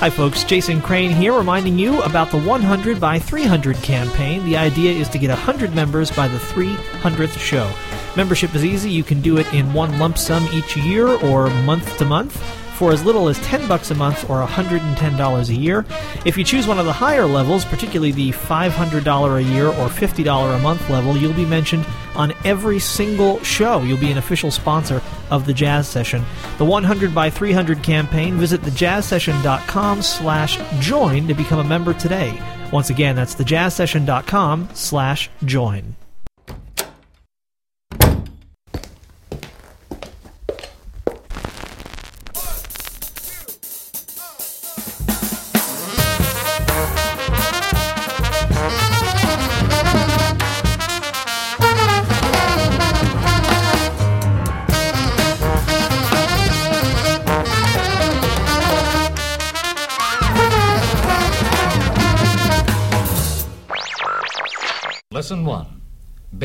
Hi, folks. Jason Crane here, reminding you about the 100 by 300 campaign. The idea is to get 100 members by the 300th show. Membership is easy. You can do it in one lump sum each year or month to month for as little as 10 bucks a month or $110 a year. If you choose one of the higher levels, particularly the $500 a year or $50 a month level, you'll be mentioned on every single show. You'll be an official sponsor of the Jazz Session. The 100 by 300 campaign, visit thejazzsession.com slash join to become a member today. Once again, that's thejazzsession.com slash join.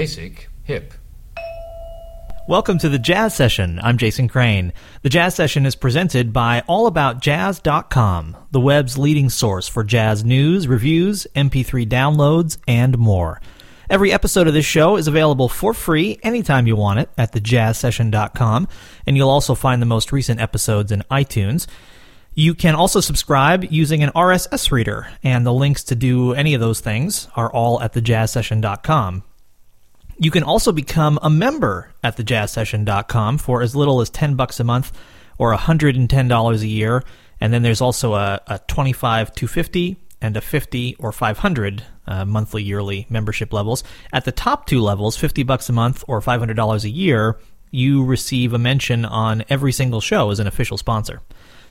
Basic Hip. Welcome to the Jazz Session. I'm Jason Crane. The Jazz Session is presented by AllAboutJazz.com, the web's leading source for jazz news, reviews, MP3 downloads, and more. Every episode of this show is available for free anytime you want it at thejazzsession.com, and you'll also find the most recent episodes in iTunes. You can also subscribe using an RSS reader, and the links to do any of those things are all at thejazzsession.com. You can also become a member at thejazzsession.com for as little as 10 bucks a month or $110 a year. And then there's also a, a 25 250 and a 50 or 500 uh, monthly yearly membership levels. At the top two levels, 50 bucks a month or $500 a year, you receive a mention on every single show as an official sponsor.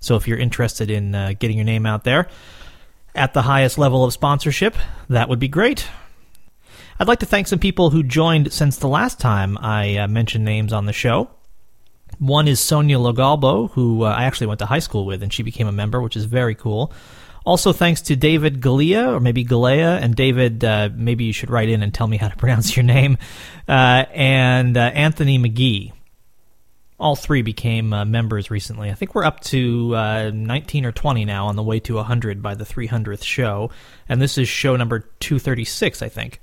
So if you're interested in uh, getting your name out there at the highest level of sponsorship, that would be great. I'd like to thank some people who joined since the last time I uh, mentioned names on the show. One is Sonia Logalbo, who uh, I actually went to high school with, and she became a member, which is very cool. Also, thanks to David Galea, or maybe Galea, and David, uh, maybe you should write in and tell me how to pronounce your name, uh, and uh, Anthony McGee all three became uh, members recently. I think we're up to uh, 19 or 20 now on the way to 100 by the 300th show. And this is show number 236, I think.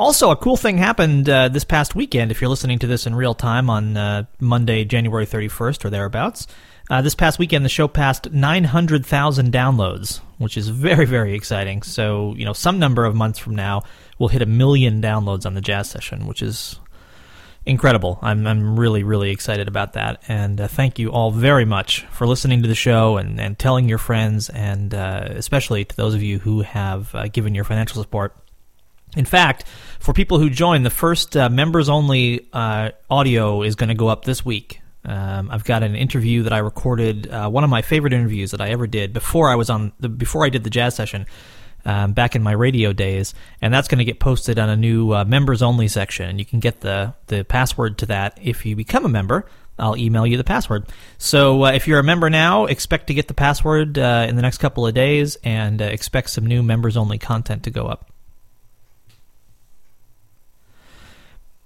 Also, a cool thing happened uh, this past weekend if you're listening to this in real time on uh, Monday, January 31st or thereabouts. Uh, this past weekend, the show passed 900,000 downloads, which is very, very exciting. So, you know, some number of months from now, we'll hit a million downloads on the jazz session, which is incredible. I'm, I'm really, really excited about that. And uh, thank you all very much for listening to the show and, and telling your friends, and uh, especially to those of you who have uh, given your financial support. In fact, for people who join, the first uh, members only uh, audio is going to go up this week. Um, I've got an interview that I recorded, uh, one of my favorite interviews that I ever did before I was on the before I did the jazz session um, back in my radio days, and that's going to get posted on a new uh, members only section. You can get the the password to that if you become a member. I'll email you the password. So uh, if you're a member now, expect to get the password uh, in the next couple of days, and uh, expect some new members only content to go up.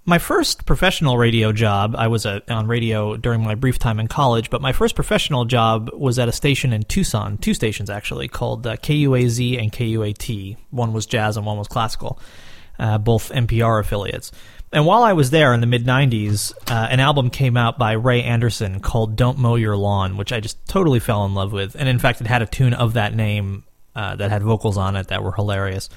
My first professional radio job, I was a, on radio during my brief time in college, but my first professional job was at a station in Tucson, two stations actually, called uh, KUAZ and KUAT. One was jazz and one was classical, uh, both NPR affiliates. And while I was there in the mid 90s, uh, an album came out by Ray Anderson called Don't Mow Your Lawn, which I just totally fell in love with. And in fact, it had a tune of that name uh, that had vocals on it that were hilarious.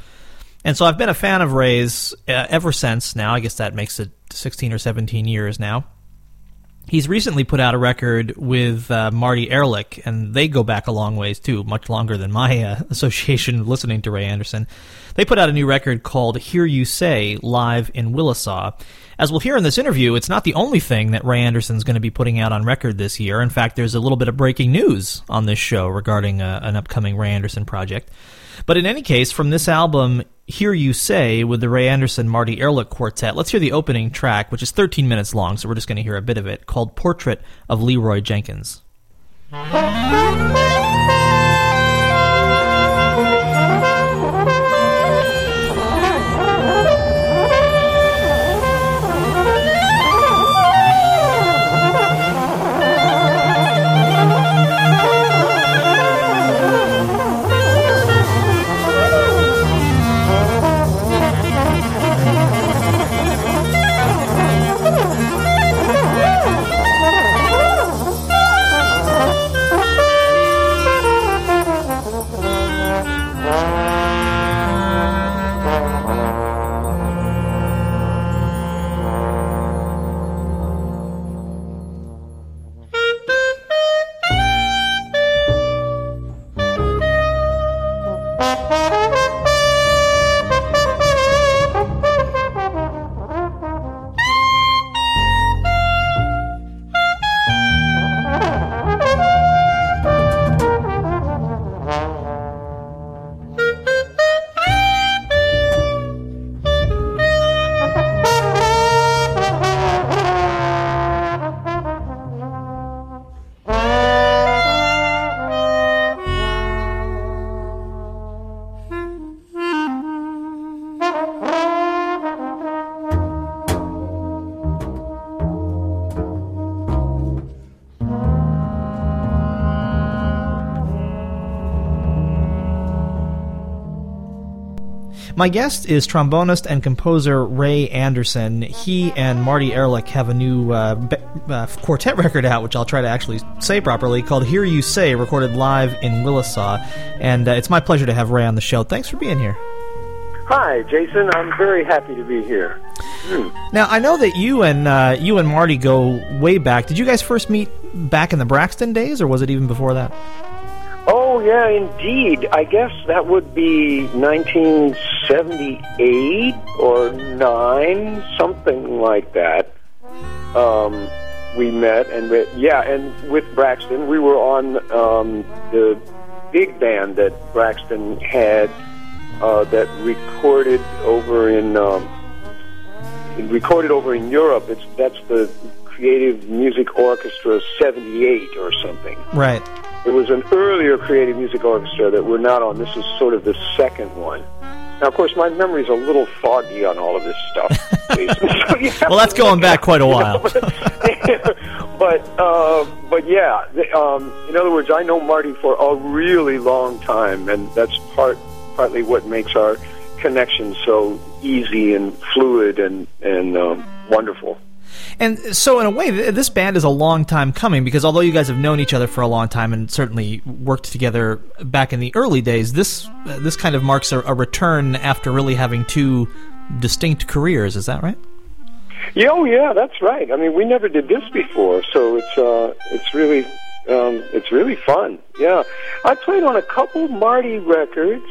And so I've been a fan of Ray's uh, ever since now. I guess that makes it 16 or 17 years now. He's recently put out a record with uh, Marty Ehrlich, and they go back a long ways too, much longer than my uh, association listening to Ray Anderson. They put out a new record called Hear You Say live in Willisau. As we'll hear in this interview, it's not the only thing that Ray Anderson's going to be putting out on record this year. In fact, there's a little bit of breaking news on this show regarding uh, an upcoming Ray Anderson project. But in any case, from this album, Hear You Say, with the Ray Anderson Marty Ehrlich Quartet, let's hear the opening track, which is 13 minutes long, so we're just going to hear a bit of it, called Portrait of Leroy Jenkins. My guest is trombonist and composer Ray Anderson. He and Marty Ehrlich have a new uh, be- uh, quartet record out, which I'll try to actually say properly, called Hear You Say, recorded live in Willisau. And uh, it's my pleasure to have Ray on the show. Thanks for being here. Hi, Jason. I'm very happy to be here. Hmm. Now I know that you and uh, you and Marty go way back. Did you guys first meet back in the Braxton days, or was it even before that? Oh yeah, indeed. I guess that would be 1978 or nine, something like that. Um, we met, and we, yeah, and with Braxton, we were on um, the big band that Braxton had uh, that recorded over in um, recorded over in Europe. It's that's the Creative Music Orchestra '78 or something. Right. It was an earlier Creative Music Orchestra that we're not on. This is sort of the second one. Now, of course, my memory's a little foggy on all of this stuff. so well, that's going back quite a while. but uh, but yeah, um, in other words, I know Marty for a really long time, and that's part partly what makes our connection so easy and fluid and and um, wonderful. And so, in a way, this band is a long time coming because although you guys have known each other for a long time and certainly worked together back in the early days, this uh, this kind of marks a, a, return after really having two distinct careers. Is that right? Yeah, oh yeah, that's right. I mean, we never did this before, so it's uh, it's really um, it's really fun. Yeah, I played on a couple Marty records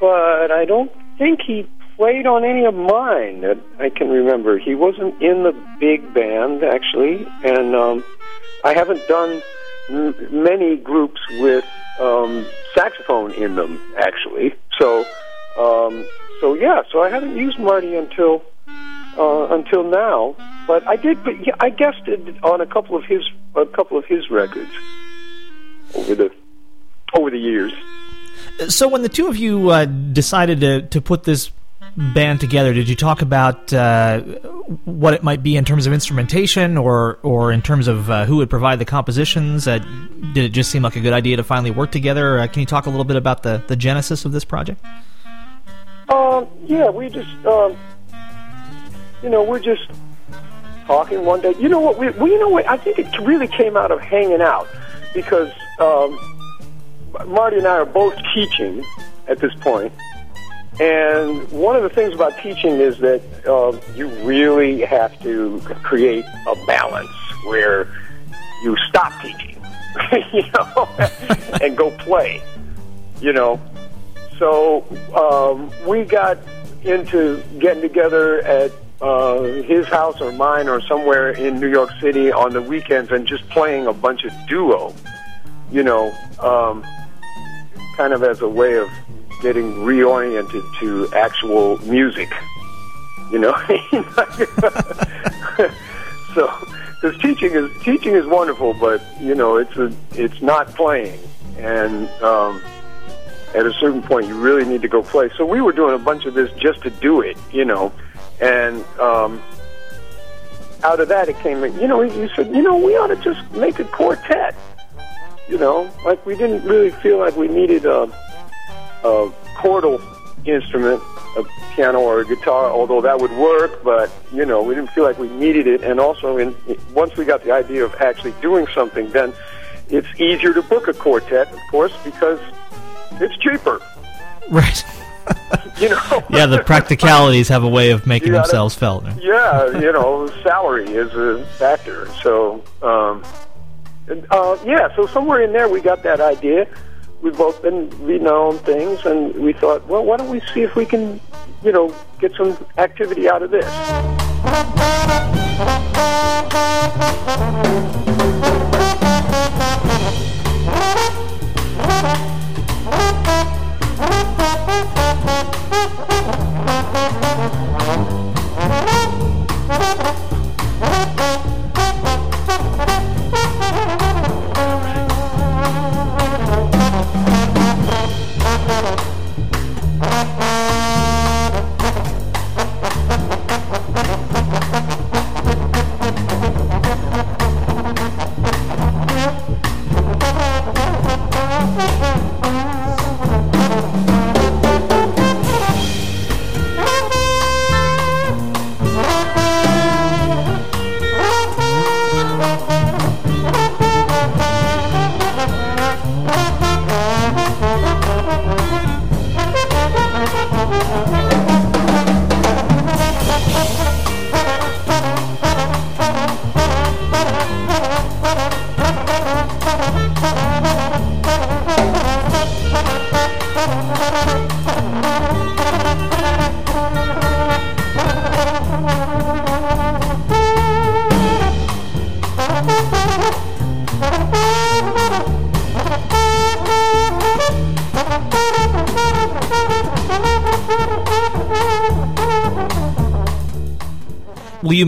but I don't think he played on any of mine that I can remember. He wasn't in the big band actually, and um, I haven't done m- many groups with um, saxophone in them actually. So, um, so yeah, so I haven't used Marty until uh, until now. But I did, but yeah, I guessed on a couple of his a couple of his records over the over the years. So when the two of you uh, decided to to put this band together, did you talk about uh, what it might be in terms of instrumentation, or or in terms of uh, who would provide the compositions? Uh, did it just seem like a good idea to finally work together? Uh, can you talk a little bit about the the genesis of this project? Um, yeah, we just um, you know we're just talking one day. You know what? We, we you know what? I think it really came out of hanging out because. Um, Marty and I are both teaching at this point, and one of the things about teaching is that uh, you really have to create a balance where you stop teaching, you know, and go play, you know. So um, we got into getting together at uh, his house or mine or somewhere in New York City on the weekends and just playing a bunch of duo, you know. Um, kind of as a way of getting reoriented to actual music. You know, so because teaching is teaching is wonderful, but you know it's a it's not playing, and um, at a certain point you really need to go play. So we were doing a bunch of this just to do it, you know, and um, out of that it came. You know, you said, you know, we ought to just make a quartet you know, like we didn't really feel like we needed a, a chordal instrument, a piano or a guitar, although that would work, but, you know, we didn't feel like we needed it. And also, in, once we got the idea of actually doing something, then it's easier to book a quartet, of course, because it's cheaper. Right. you know. yeah, the practicalities have a way of making gotta, themselves felt. Yeah, you know, salary is a factor. So, um, uh, yeah, so somewhere in there we got that idea. We've both been reading our own things, and we thought, well, why don't we see if we can, you know, get some activity out of this.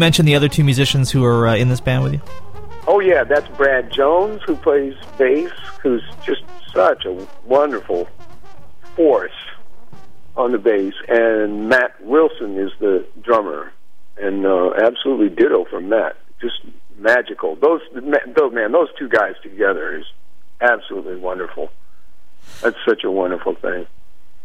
Mention the other two musicians who are uh, in this band with you? Oh yeah, that's Brad Jones who plays bass, who's just such a wonderful force on the bass, and Matt Wilson is the drummer, and uh, absolutely ditto from Matt. Just magical. Those, those man, those two guys together is absolutely wonderful. That's such a wonderful thing.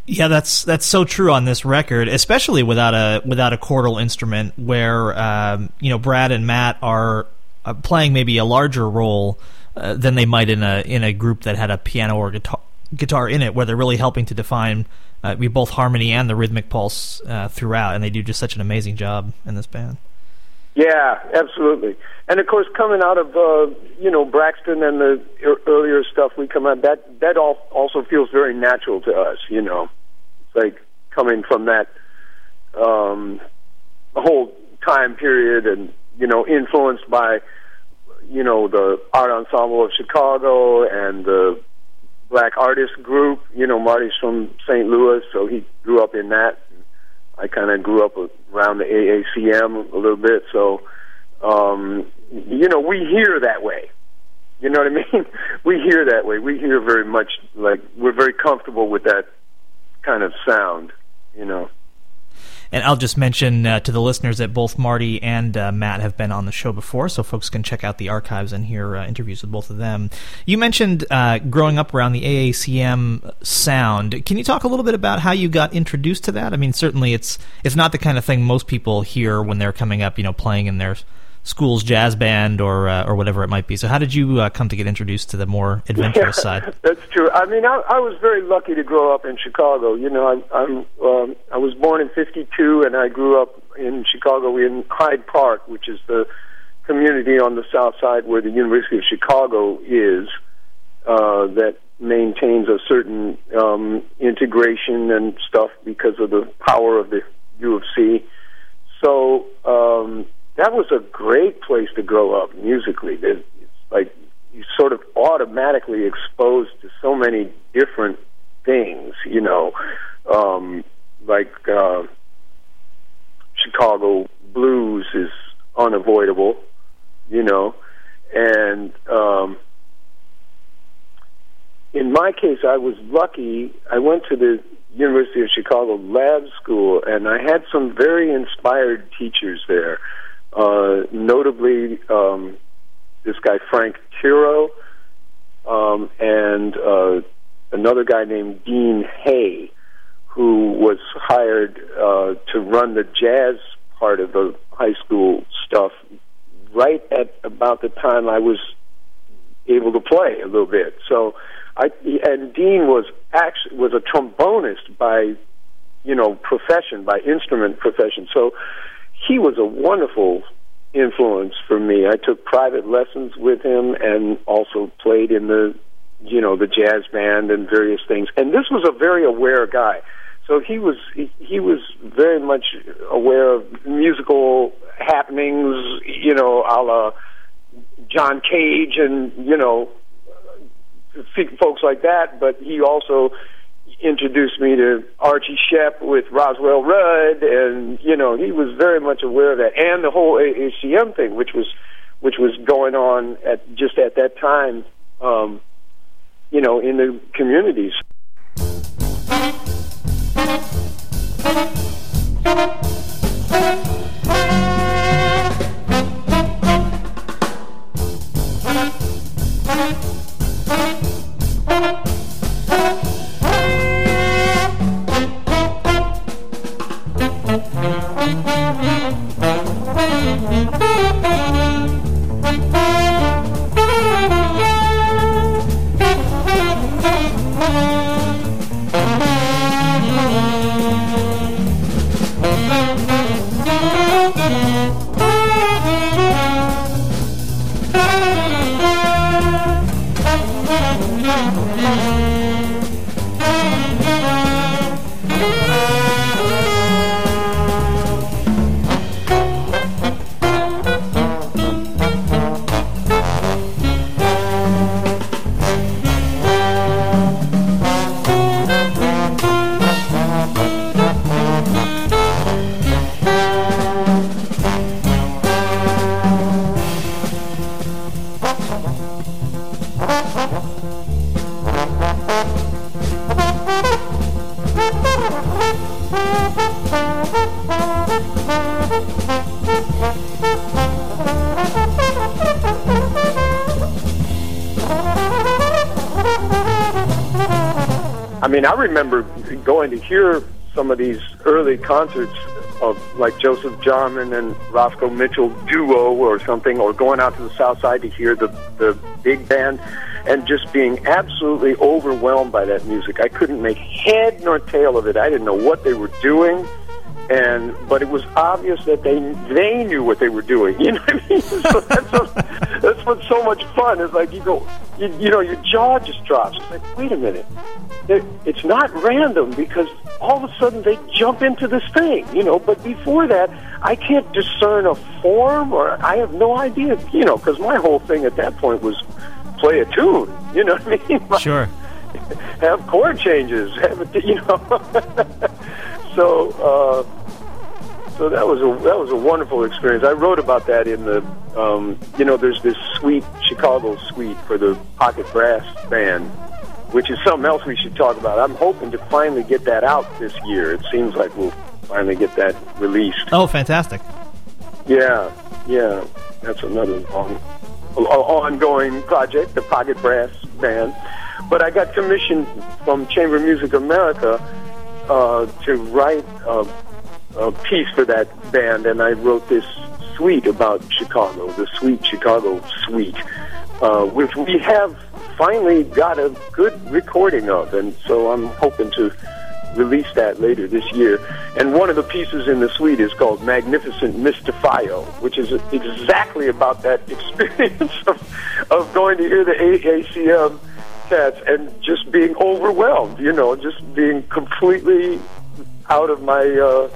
Yeah, that's that's so true on this record, especially without a without a chordal instrument, where um, you know Brad and Matt are uh, playing maybe a larger role uh, than they might in a in a group that had a piano or guitar guitar in it, where they're really helping to define uh, both harmony and the rhythmic pulse uh, throughout, and they do just such an amazing job in this band. Yeah, absolutely. And of course, coming out of uh, you know Braxton and the earlier stuff we come out, that that all also feels very natural to us. You know, like coming from that um, whole time period, and you know, influenced by you know the art ensemble of Chicago and the black artist group. You know, Marty's from St. Louis, so he grew up in that I kind of grew up around the AACM a little bit, so um, you know we hear that way. You know what I mean? we hear that way. We hear very much like we're very comfortable with that kind of sound. You know. And I'll just mention uh, to the listeners that both Marty and uh, Matt have been on the show before, so folks can check out the archives and hear uh, interviews with both of them. You mentioned uh, growing up around the AACM sound. Can you talk a little bit about how you got introduced to that? I mean, certainly it's it's not the kind of thing most people hear when they're coming up, you know, playing in their school's jazz band or uh, or whatever it might be. So, how did you uh, come to get introduced to the more adventurous yeah, side? That's true. I mean, I, I was very lucky to grow up in Chicago. You know, I, I'm um, I was born in '52, and I grew up in Chicago in Hyde Park, which is the community on the south side where the University of Chicago is. Uh, that maintains a certain um, integration and stuff because of the power of the U of C. So um, that was a great place to grow up musically. It's like you sort of automatically exposed to so many different things, you know, um, like uh, Chicago blues is unavoidable, you know, and um, in my case, I was lucky. I went to the University of Chicago Lab School, and I had some very inspired teachers there. Notably, um, this guy Frank Tirro, um, and uh, another guy named Dean Hey, who was hired uh, to run the jazz part of the high school stuff right at about the time I was able to play a little bit. So I and Dean was actually was a trombonist by you know profession by instrument profession. So he was a wonderful influence for me. I took private lessons with him and also played in the you know the jazz band and various things. And this was a very aware guy. So he was he, he was very much aware of musical happenings, you know, a la John Cage and you know uh, folks like that. But he also introduced me to Archie Shepp with Roswell Rudd, and you know he was very much aware of that, and the whole AACM thing, which was which was going on at just at that time, um, you know, in the communities. I remember going to hear some of these early concerts of like Joseph Jarman and Roscoe Mitchell duo or something, or going out to the South Side to hear the the big band, and just being absolutely overwhelmed by that music. I couldn't make head nor tail of it. I didn't know what they were doing, and but it was obvious that they they knew what they were doing. You know what I mean? so that's what, so much fun. Is like you go, you, you know, your jaw just drops. It's like, wait a minute, They're, it's not random because all of a sudden they jump into this thing, you know. But before that, I can't discern a form, or I have no idea, you know, because my whole thing at that point was play a tune. You know what I mean? Sure. have chord changes. Have a, you know. so uh, so that was a that was a wonderful experience. I wrote about that in the um, you know there's this suite Chicago suite for the Pocket Brass Band, which is something else we should talk about. I'm hoping to finally get that out this year. It seems like we'll finally get that released. Oh, fantastic! Yeah, yeah, that's another ongoing project, the Pocket Brass Band. But I got commissioned from Chamber Music America uh, to write a, a piece for that band, and I wrote this suite about Chicago, the Sweet Chicago Suite, uh, which we have finally got a good recording of, and so I'm hoping to release that later this year. And one of the pieces in the suite is called Magnificent Mystifio, which is exactly about that experience of, of going to hear the AACM cats and just being overwhelmed, you know, just being completely out of my uh,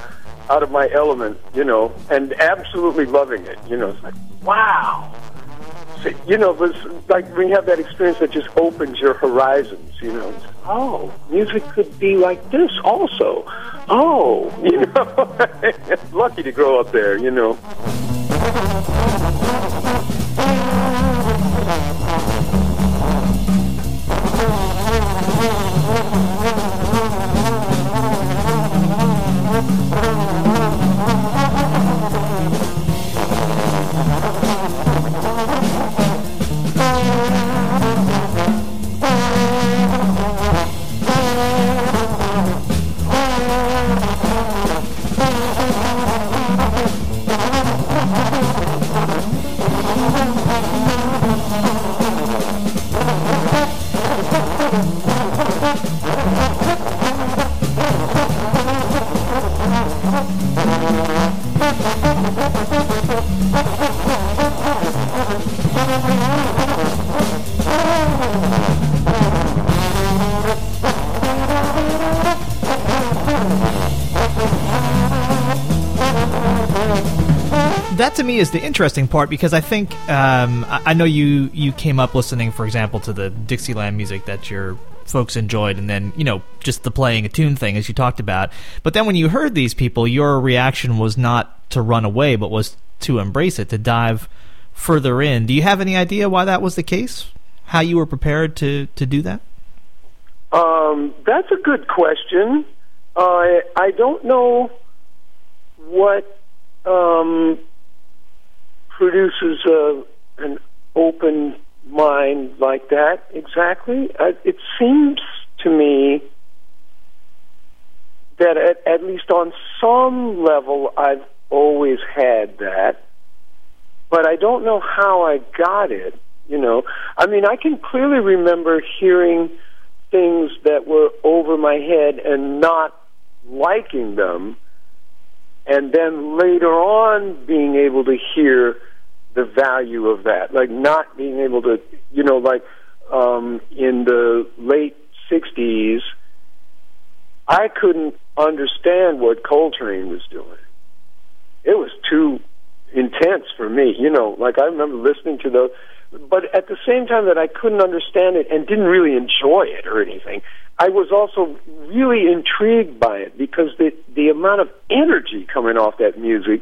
out of my element, you know, and absolutely loving it. You know, it's like wow. So, you know, it's like when you have that experience that just opens your horizons. You know, it's, oh, music could be like this also. Oh, you know, lucky to grow up there. You know. Interesting part because I think um, I, I know you you came up listening, for example, to the Dixieland music that your folks enjoyed, and then you know just the playing a tune thing as you talked about. But then when you heard these people, your reaction was not to run away, but was to embrace it, to dive further in. Do you have any idea why that was the case? How you were prepared to to do that? Um, that's a good question. Uh, I don't know what um, produces a, an open mind like that exactly. I, it seems to me that at, at least on some level I've always had that, but I don't know how I got it. You know, I mean, I can clearly remember hearing things that were over my head and not liking them, and then later on being able to hear the value of that, like not being able to, you know, like um, in the late '60s, I couldn't understand what Coltrane was doing. It was too intense for me, you know. Like I remember listening to those, but at the same time that I couldn't understand it and didn't really enjoy it or anything, I was also really intrigued by it because the the amount of energy coming off that music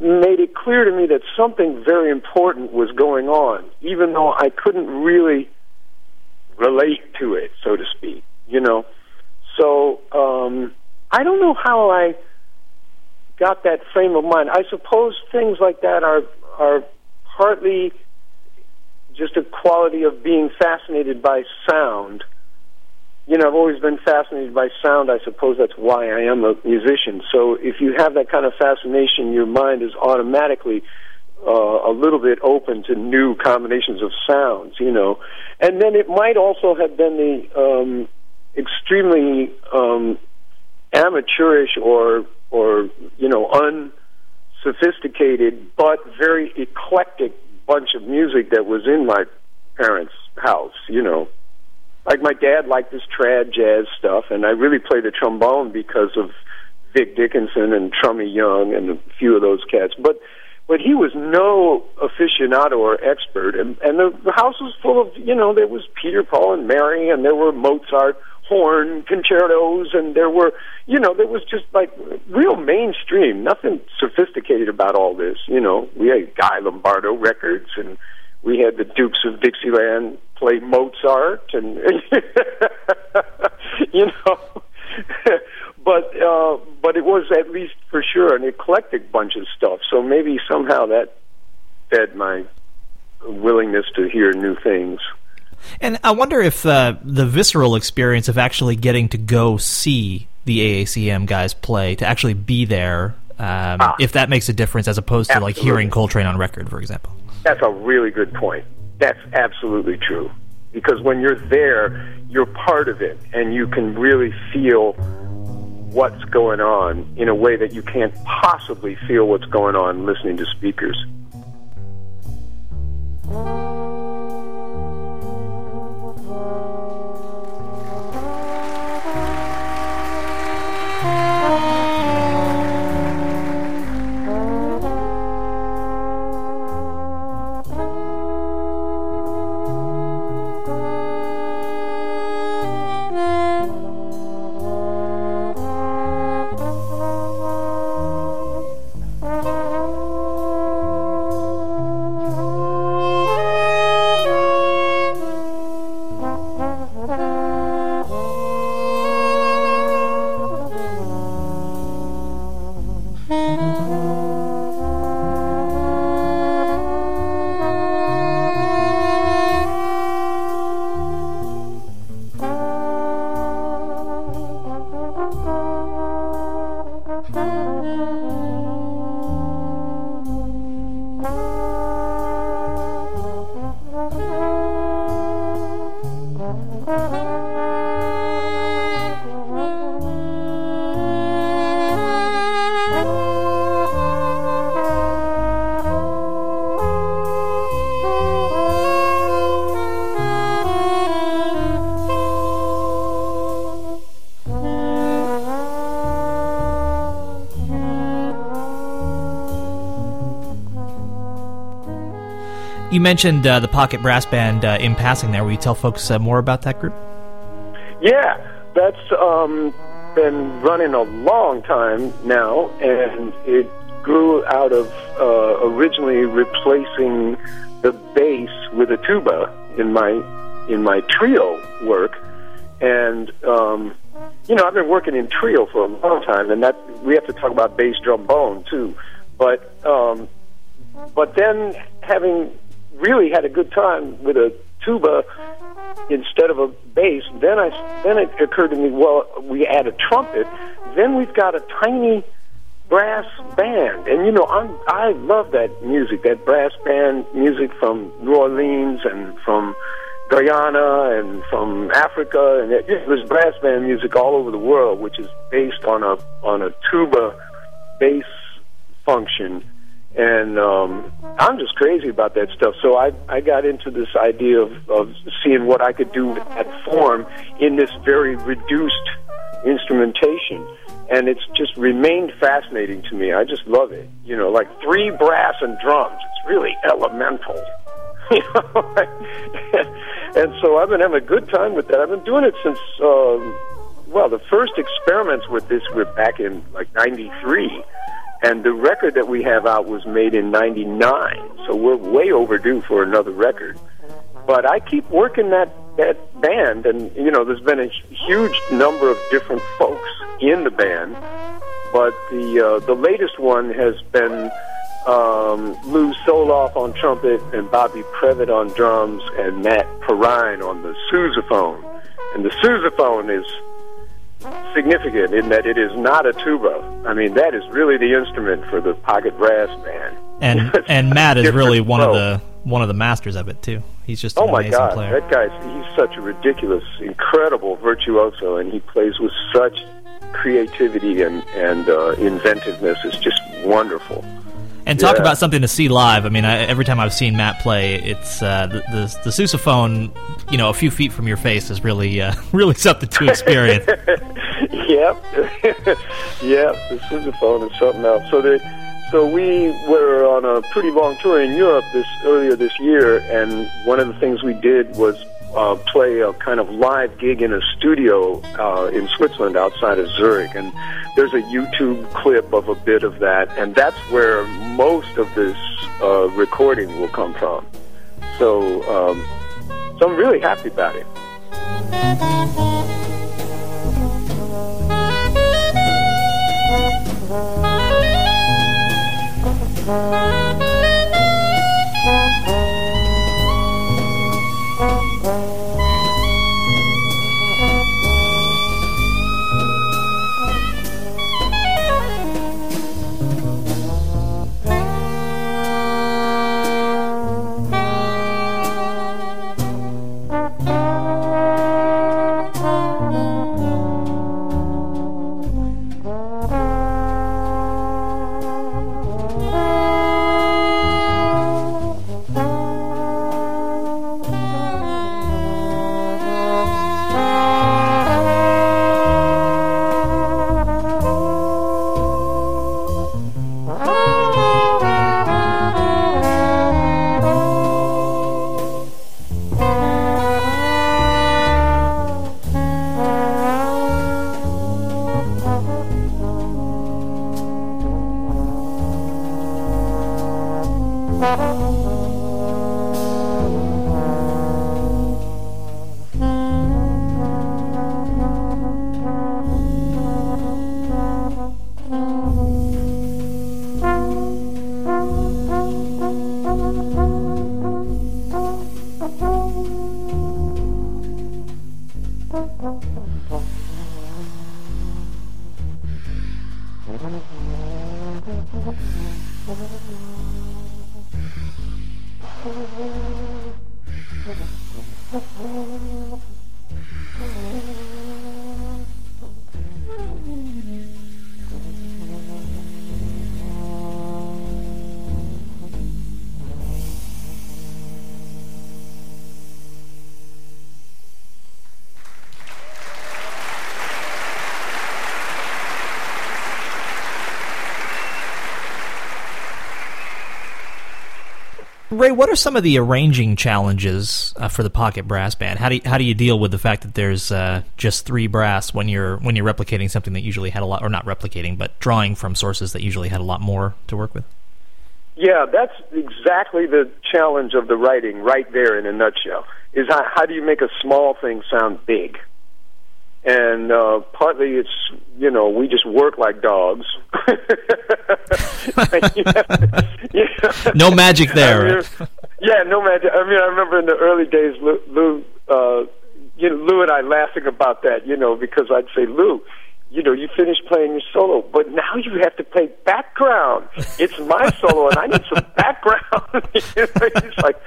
made it clear to me that something very important was going on, even though I couldn't really relate to it, so to speak. You know, so um, I don't know how I got that frame of mind. I suppose things like that are are partly just a quality of being fascinated by sound. You know, I've always been fascinated by sound. I suppose that's why I am a musician. So if you have that kind of fascination, your mind is automatically uh, a little bit open to new combinations of sounds, you know. And then it might also have been the um, extremely um, amateurish or or you know unsophisticated but very eclectic bunch of music that was in my parents' house. You know, like my dad liked this trad jazz stuff, and I really played the trombone because of Vic Dickenson and Trummy Young and a few of those cats. But but he was no aficionado or expert, and and the, the house was full of you know there was Peter Paul and Mary, and there were Mozart horn concertos, and there were, you know, there was just like real mainstream, nothing sophisticated about all this. You know, we had Guy Lombardo records, and we had the Dukes of Dixieland play Mozart, and you know. but uh, but it was at least for sure an eclectic bunch of stuff. So maybe somehow that fed my willingness to hear new things. And I wonder if uh, the visceral experience of actually getting to go see the AACM guys play, to actually be there, um, ah, if that makes a difference as opposed to absolutely. like hearing Coltrane on record, for example. That's a really good point. That's absolutely true. Because when you're there, you're part of it, and you can really feel what's going on in a way that you can't possibly feel what's going on listening to speakers. You mentioned uh, the Pocket Brass Band uh, in passing there. Will you tell folks uh, more about that group? Yeah, that's um, been running a long time now, and it grew out of uh, originally replacing the bass with a tuba in my in my trio work, and um, you know I've been working in trio for a long time, and that we have to talk about bass trombone too, but um, but then having really had a good time with a tuba instead of a bass. Then I then it occurred to me, well, we add a trumpet. Then we've got a tiny brass band, and you know, I'm I love that music, that brass band music from New Orleans and from Guyana and from Africa, and it, there's brass band music all over the world, which is based on a on a tuba bass function and um, I'm just crazy about that stuff. So I I got into this idea of, of seeing what I could do that form in this very reduced instrumentation, and it's just remained fascinating to me. I just love it. You know, like three brass and drums. It's really elemental. You know, and so I've been having a good time with that. I've been doing it since. Um, well, the first experiments with this were back in like '93 and the record that we have out was made in 99, so we're way overdue for another record. But I keep working that that band, and you know, there's been a huge number of different folks in the band, but the uh, the latest one has been um, Lew Soloff on trumpet and Bobby Previte on drums and Matt Perrine on the sousaphone. And the sousaphone is significant in that it is not a tuba. I mean, that is really the instrument for the pocket brass band. And and Matt is really one of the one of the masters of it too. He's just an oh my amazing god, player. that guy's he's such a ridiculous, incredible virtuoso, and he plays with such creativity and and uh, inventiveness. It's just wonderful. And talk Yeah. about something to see live. I mean, I, every time I've seen Matt play, it's uh, the, the the sousaphone, you know, a few feet from your face is really uh, really something to experience. yep, yep. The sousaphone is something else. So the, so we were on a pretty long tour in Europe this earlier this year, and one of the things we did was uh, play a kind of live gig in a studio uh, in Switzerland outside of Zurich, and there's a YouTube clip of a bit of that, and that's where most of this uh, recording will come from. So, um, so I'm really happy about it. Ray, what are some of the arranging challenges uh, for the pocket brass band? How do you, how do you deal with the fact that there's uh, just three brass when you're when you're replicating something that usually had a lot, or not replicating, but drawing from sources that usually had a lot more to work with? Yeah, that's exactly the challenge of the writing, right there in a nutshell. Is how, how do you make a small thing sound big? And uh, partly it's you know we just work like dogs. yeah. No magic there. I mean, yeah, no magic. I mean, I remember in the early days, Lew, Lew uh, you know, Lew and I laughing about that, you know, because I'd say, Lew, you know, you finished playing your solo, but now you have to play background. It's my solo, and I need some background. You know, He's like,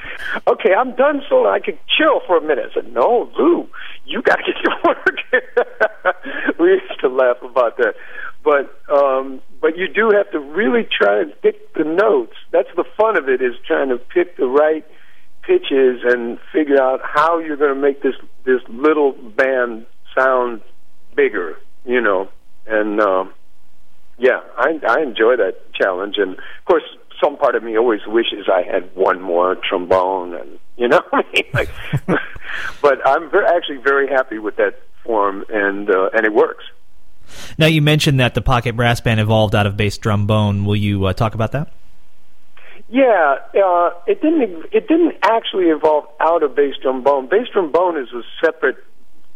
okay, I'm done solo. I can chill for a minute. I said, no, Lew, you got to get to work. we used to laugh about that, but um, but you do have to really try and pick the notes. That's the fun of it is trying to pick the right pitches and figure out how you're going to make this this little band sound bigger, you know. And um, yeah, I I enjoy that challenge, and of course, some part of me always wishes I had one more trombone, and you know, what I mean, like, but I'm very, actually very happy with that form, and uh, and it works. Now you mentioned that the pocket brass band evolved out of BassDrumBone. Will you uh, talk about that? Yeah, uh, it didn't. It didn't actually evolve out of BassDrumBone. Bass trombone is a separate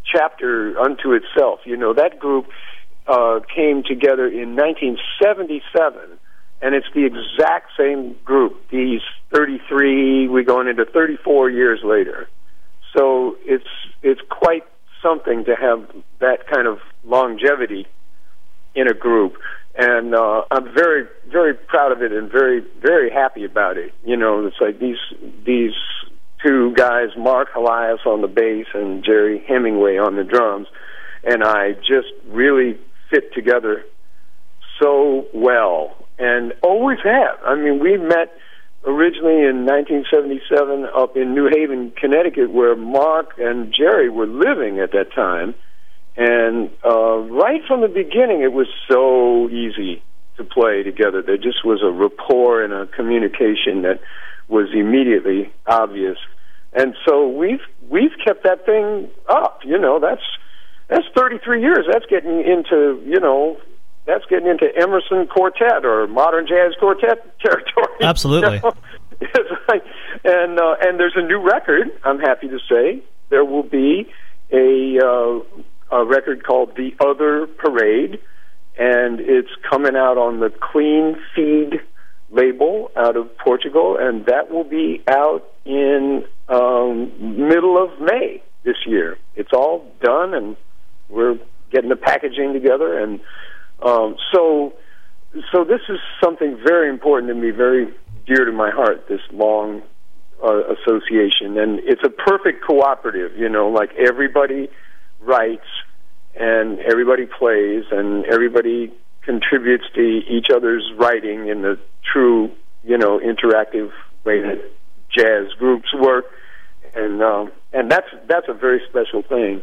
chapter unto itself. You know, that group uh, came together in 1977, and it's the exact same group. These 33, we're going into 34 years later. So it's it's quite something to have that kind of longevity in a group and uh, I'm very, very proud of it and very, very happy about it. You know, it's like these these two guys, Mark Helias on the bass and Gerry Hemingway on the drums, and I just really fit together so well, and always have. I mean, we met originally in 1977 up in New Haven, Connecticut, where Mark and Gerry were living at that time and uh, right from the beginning, it was so easy to play together. There just was a rapport and a communication that was immediately obvious. And so we've we've kept that thing up. You know, that's that's 33 years. That's getting into you know that's getting into Emerson quartet or modern jazz quartet territory. Absolutely. You know? and uh, and there's a new record. I'm happy to say there will be a uh, a record called The Other Parade, and it's coming out on the Clean Feed label out of Portugal, and that will be out in um, middle of May this year. It's all done, and we're getting the packaging together, and um, so so this is something very important to me, very dear to my heart. This long uh, association, and it's a perfect cooperative. You know, like everybody writes and everybody plays and everybody contributes to each other's writing in the true, you know, interactive way that jazz groups work, and um, and that's that's a very special thing.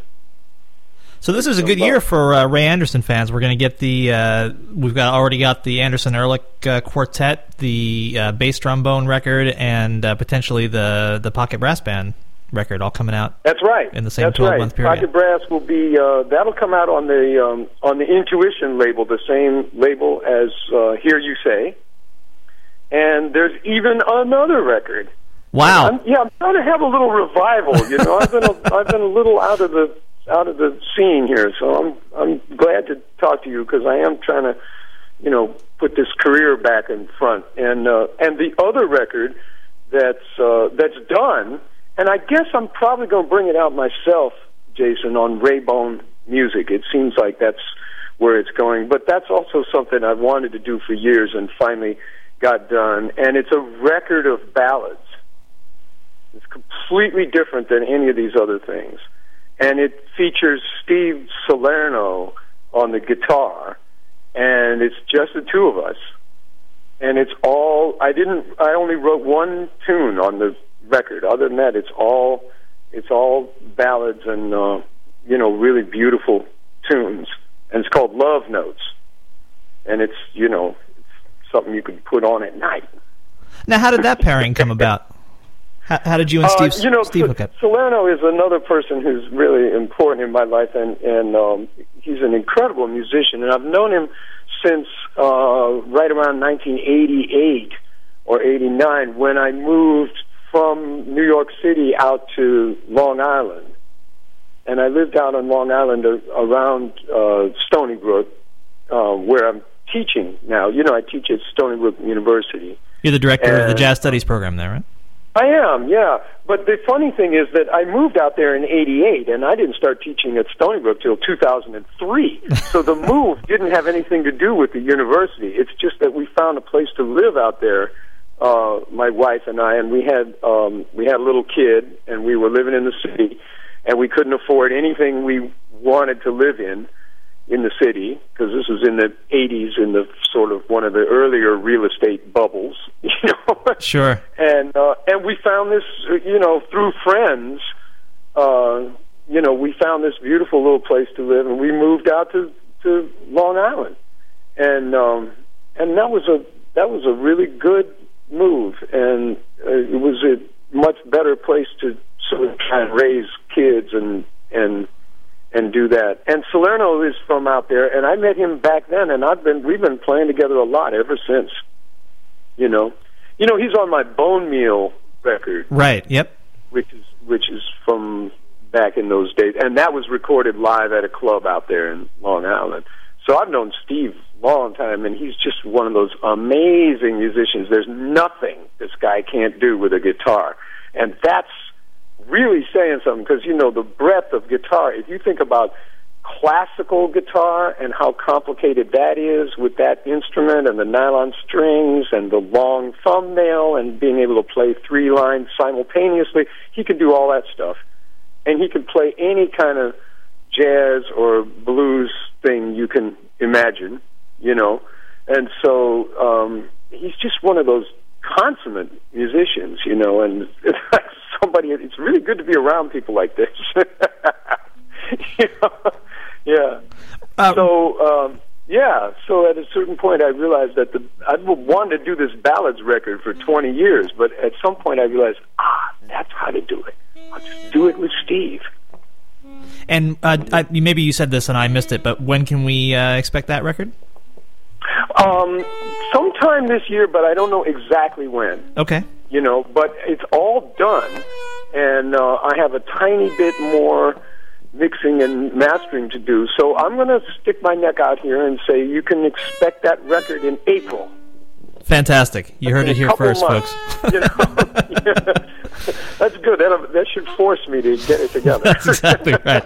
So this is a good year for uh, Ray Anderson fans. We're going to get the uh, we've got already got the Anderson Ehrlich uh, quartet, the uh, BassDrumBone record, and uh, potentially the the pocket brass band record all coming out. That's right. In the same That's 12 right. month period. Pocket Brass will be uh, that'll come out on the um, on the Intuition label, the same label as uh, Hear You Say. And there's even another record. Wow. I'm, yeah, I'm trying to have a little revival. You know, I've been a, I've been a little out of the out of the scene here, so I'm I'm glad to talk to you because I am trying to, you know, put this career back in front. And uh, and the other record that's uh, that's done and I guess I'm probably going to bring it out myself, Jason, on Raybone Music. It seems like that's where it's going, but that's also something I've wanted to do for years and finally got done. And it's a record of ballads. It's completely different than any of these other things. And it features Steve Salerno on the guitar, and it's just the two of us. And it's all I didn't I only wrote one tune on the record. Other than that, it's all it's all ballads and uh, you know really beautiful tunes, and it's called Love Notes, and it's you know it's something you can put on at night. Now, how did that pairing come about? How, how did you and Steve, uh, you know, Steve hook up? Salerno is another person who's really important in my life, and and um, he's an incredible musician, and I've known him since uh, right around 1988 or 89 when I moved from New York City out to Long Island, and I lived out on Long Island around uh, Stony Brook, uh, where I'm teaching now. You know, I teach at Stony Brook University. You're the director and of the Jazz Studies program there, right? I am, yeah. But the funny thing is that I moved out there in '88, and I didn't start teaching at Stony Brook till 2003. so the move didn't have anything to do with the university. It's just that we found a place to live out there uh, my wife and I, and we had um, we had a little kid, and we were living in the city, and we couldn't afford anything we wanted to live in in the city because this was in the 80s, in the sort of one of the earlier real estate bubbles, you know. Sure. And uh, and we found this, you know, through friends. Uh, you know, we found this beautiful little place to live, and we moved out to to Long Island, and um, and that was a that was a really good move, and uh, it was a much better place to sort of try and raise kids and and and do that. And Salerno is from out there, and I met him back then, and I've been we've been playing together a lot ever since. You know, You know, he's on my Bone Meal record, Right. Yep. which is which is from back in those days, and that was recorded live at a club out there in Long Island. So I've known Steve a long time, and he's just one of those amazing musicians. There's nothing this guy can't do with a guitar, and that's really saying something because you know the breadth of guitar. If you think about classical guitar and how complicated that is with that instrument and the nylon strings and the long thumbnail and being able to play three lines simultaneously, he can do all that stuff. And he can play any kind of jazz or blues thing you can imagine, you know. And so um he's just one of those consummate musicians, you know, and somebody it's really good to be around people like this. you know? Yeah. Uh, so um, yeah, so at a certain point, I realized that the I'd wanted to do this ballads record for 20 years, but at some point, I realized ah, that's how to do it. I'll just do it with Steve. And uh, I, maybe you said this and I missed it, but when can we uh, expect that record? Um, sometime this year, but I don't know exactly when. Okay. You know, but it's all done, and uh, I have a tiny bit more mixing and mastering to do. So I'm going to stick my neck out here and say you can expect that record in April. Fantastic. You heard it here first, months, folks. you know? That's good. That, that should force me to get it together. That's exactly right.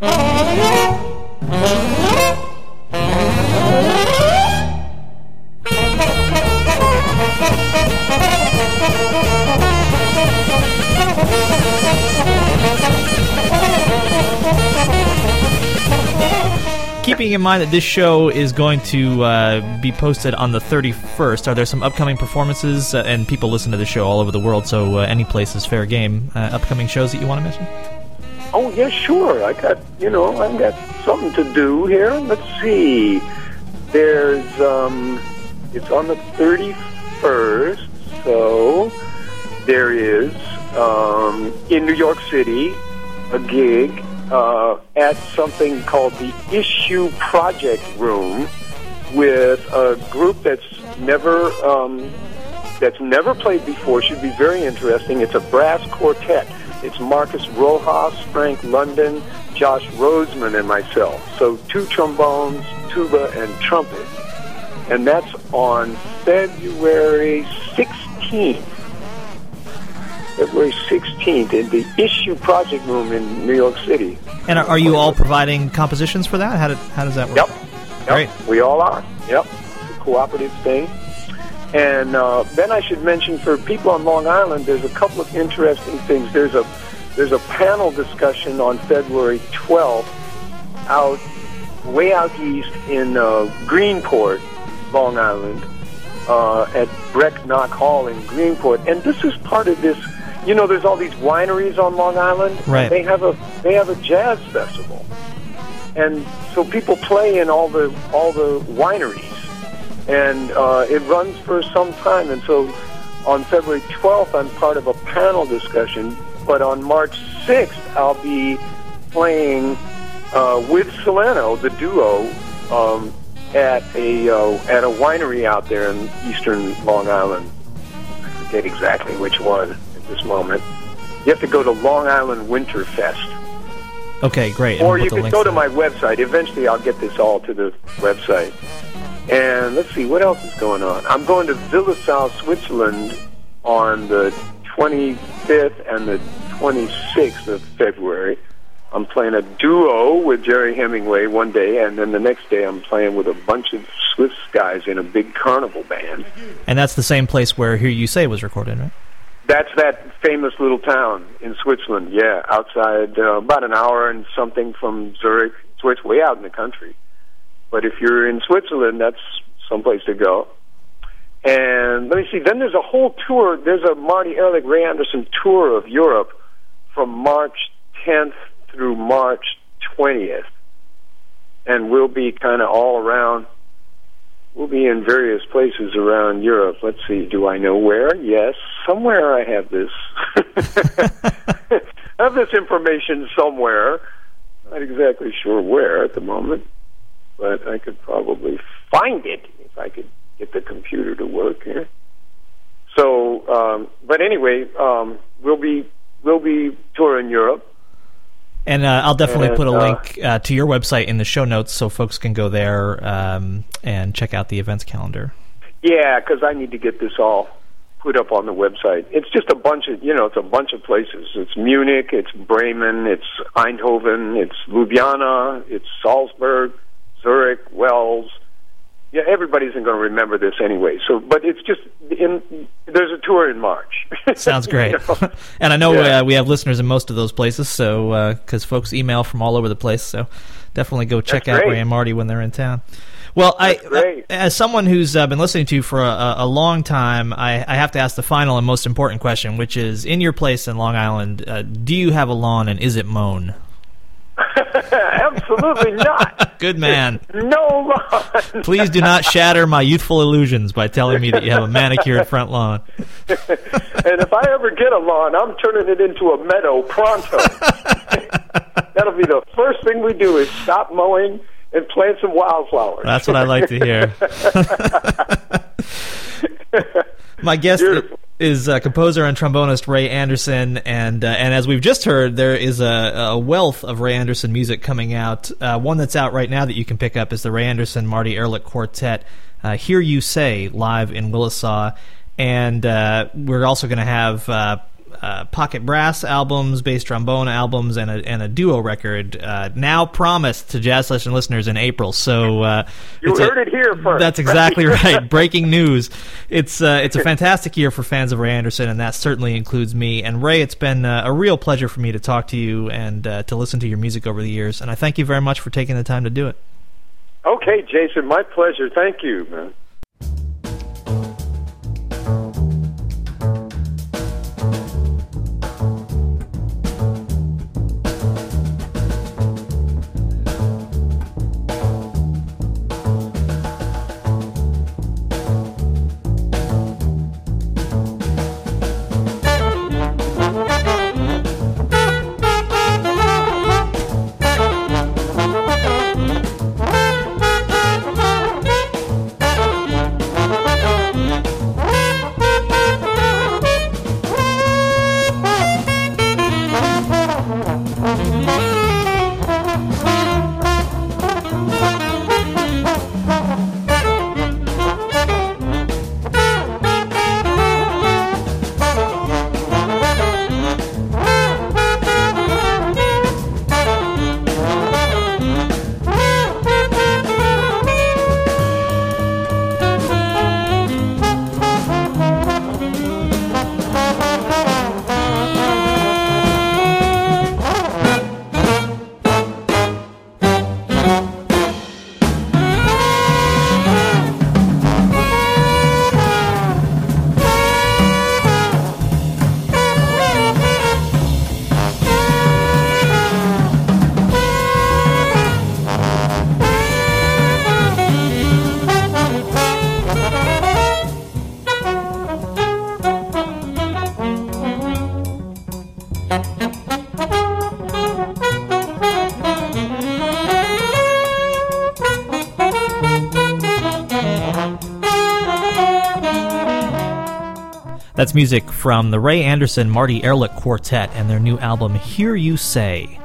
Keeping in mind that this show is going to uh, be posted on the 31st, are there some upcoming performances? Uh, and people listen to the show all over the world, so uh, any place is fair game. Uh, upcoming shows that you want to mention? Oh yeah, sure. I got you know I've got something to do here. Let's see. There's um, it's on the thirty first, so there is um, in New York City a gig uh, at something called the Issue Project Room with a group that's never um, that's never played before. Should be very interesting. It's a brass quartet. It's Marcus Rojas, Frank London, Josh Roseman, and myself. So two trombones, tuba, and trumpet. And that's on February 16th. February 16th in the Issue Project Room in New York City. And are, are you all providing compositions for that? How, did, how does that work? Yep. Yep. Great. We all are. Yep. It's a cooperative thing. And uh, then I should mention for people on Long Island, there's a couple of interesting things. There's a there's a panel discussion on February 12th out way out east in uh, Greenport, Long Island, uh, at Brecknock Hall in Greenport. And this is part of this. You know, there's all these wineries on Long Island. Right. They have a they have a jazz festival and so people play in all the all the wineries, and uh, it runs for some time. And so on February 12th, I'm part of a panel discussion. But on March 6th, I'll be playing uh, with Salerno, the duo, um, at a uh, at a winery out there in eastern Long Island. I forget exactly which one at this moment. You have to go to Long Island Winterfest. Okay, great. Or you can go to my website. Eventually, I'll get this all to the website. And let's see, what else is going on? I'm going to Willisau, Switzerland on the 25th and the 26th of February. I'm playing a duo with Gerry Hemingway one day, and then the next day I'm playing with a bunch of Swiss guys in a big carnival band. And that's the same place where Hear You Say was recorded, right? That's that famous little town in Switzerland. Yeah, outside uh, about an hour and something from Zurich. So it's way out in the country. But if you're in Switzerland, that's someplace to go. And let me see. Then there's a whole tour. There's a Marty Ehrlich Ray Anderson tour of Europe from March 10th through March 20th, and we'll be kind of all around. We'll be in various places around Europe. Let's see. Do I know where? Yes, somewhere I have this. I have this information somewhere. Not exactly sure where at the moment, but I could probably find it if I could get the computer to work here. So, um, but anyway, um, we'll be we'll be touring Europe. And uh, I'll definitely And, put a uh, link uh, to your website in the show notes so folks can go there um, and check out the events calendar. Yeah, because I need to get this all put up on the website. It's just a bunch of you know, it's a bunch of places. It's Munich, it's Bremen, it's Eindhoven, it's Ljubljana, it's Salzburg, Zurich, Wells. Yeah, everybody's going to remember this anyway. So, but it's just in there's a tour in March. Sounds great. You know? and I know Yeah. uh, we have listeners in most of those places, so because folks email from all over the place, so definitely go check That's out great. Ray and Marty when they're in town. Well, I, great. as someone who's uh, been listening to you for a, a long time, I, I have to ask the final and most important question, which is: In your place in Long Island, uh, do you have a lawn and is it mown? Absolutely not. Good man. No lawn. Please do not shatter my youthful illusions by telling me that you have a manicured front lawn. and if I ever get a lawn, I'm turning it into a meadow pronto. That'll be the first thing we do is stop mowing and plant some wildflowers. That's what I like to hear. My guest. Is uh, composer and trombonist Ray Anderson, and uh, and as we've just heard, there is a, a wealth of Ray Anderson music coming out. Uh, one that's out right now that you can pick up is the Ray Anderson Marty Ehrlich Quartet. Uh, Hear You Say live in Willisau, and uh, we're also going to have. Uh, pocket brass albums, BassDrumBone albums, and a and a duo record uh, now promised to Jazz Session listeners in April. So uh, You it's a- heard it here first. That's exactly right. Breaking news. It's uh, it's a fantastic year for fans of Ray Anderson, and that certainly includes me. And Ray, it's been uh, a real pleasure for me to talk to you and uh, to listen to your music over the years. And I thank you very much for taking the time to do it. Okay, Jason, my pleasure. Thank you, man. That's music from the Ray Anderson Marty Ehrlich Quartet and their new album Hear You Say.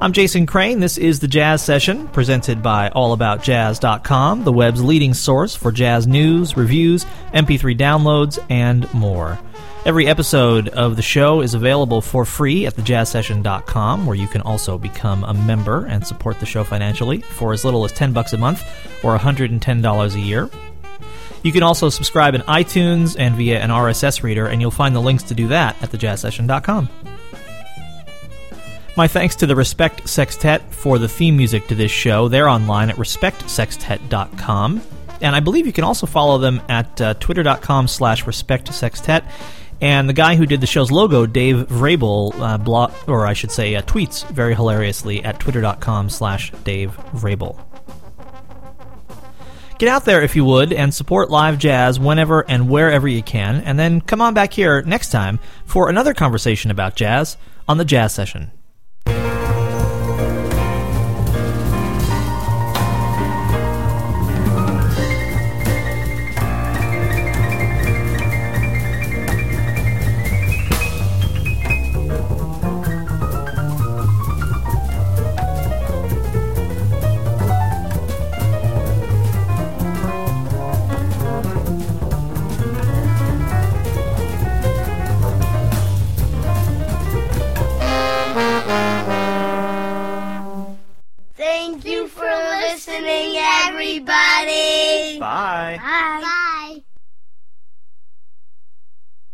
I'm Jason Crane. This is the Jazz Session, presented by AllAboutJazz.com, the web's leading source for jazz news, reviews, MP3 downloads, and more. Every episode of the show is available for free at thejazzsession.com, where you can also become a member and support the show financially for as little as 10 bucks a month or $110 a year. You can also subscribe in iTunes and via an RSS reader, and you'll find the links to do that at thejazzsession.com. My thanks to the Respect Sextet for the theme music to this show. They're online at respectsextet.com. And I believe you can also follow them at uh, twitter.com slash respectsextet. And the guy who did the show's logo, Dave Vrabel, uh, or I should say, uh, tweets very hilariously at twitter.com slash Dave Vrabel. Get out there if you would and support live jazz whenever and wherever you can, and then come on back here next time for another conversation about jazz on the Jazz Session.